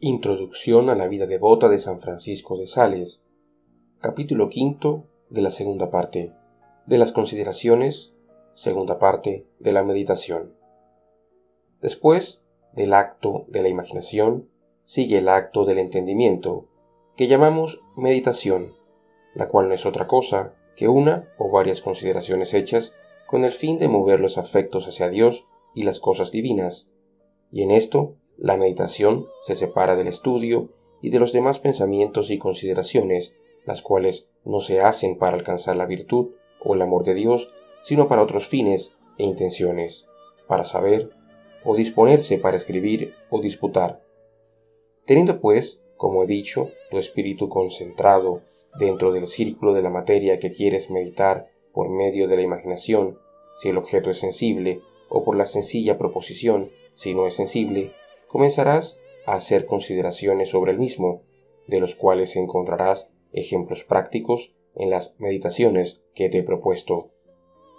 Introducción a la vida devota de San Francisco de Sales. Capítulo quinto de la segunda parte. De las consideraciones. Segunda parte de la meditación. Después del acto de la imaginación, sigue el acto del entendimiento, que llamamos meditación, la cual no es otra cosa que una o varias consideraciones hechas con el fin de mover los afectos hacia Dios y las cosas divinas, y en esto la meditación se separa del estudio y de los demás pensamientos y consideraciones, las cuales no se hacen para alcanzar la virtud o el amor de Dios, sino para otros fines e intenciones, para saber o disponerse para escribir o disputar. Teniendo pues, como he dicho, tu espíritu concentrado dentro del círculo de la materia que quieres meditar por medio de la imaginación, si el objeto es sensible, o por la sencilla proposición, si no es sensible, comenzarás a hacer consideraciones sobre el mismo, de los cuales encontrarás ejemplos prácticos en las meditaciones que te he propuesto.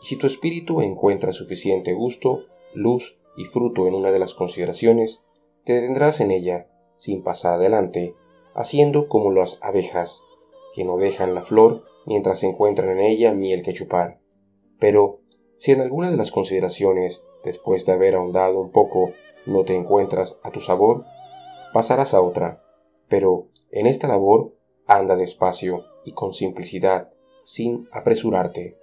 Y si tu espíritu encuentra suficiente gusto, luz y fruto en una de las consideraciones, te detendrás en ella, sin pasar adelante, haciendo como las abejas, que no dejan la flor mientras encuentran en ella miel que chupar. Pero, si en alguna de las consideraciones, después de haber ahondado un poco no te encuentras a tu sabor, pasarás a otra, pero en esta labor anda despacio y con simplicidad, sin apresurarte.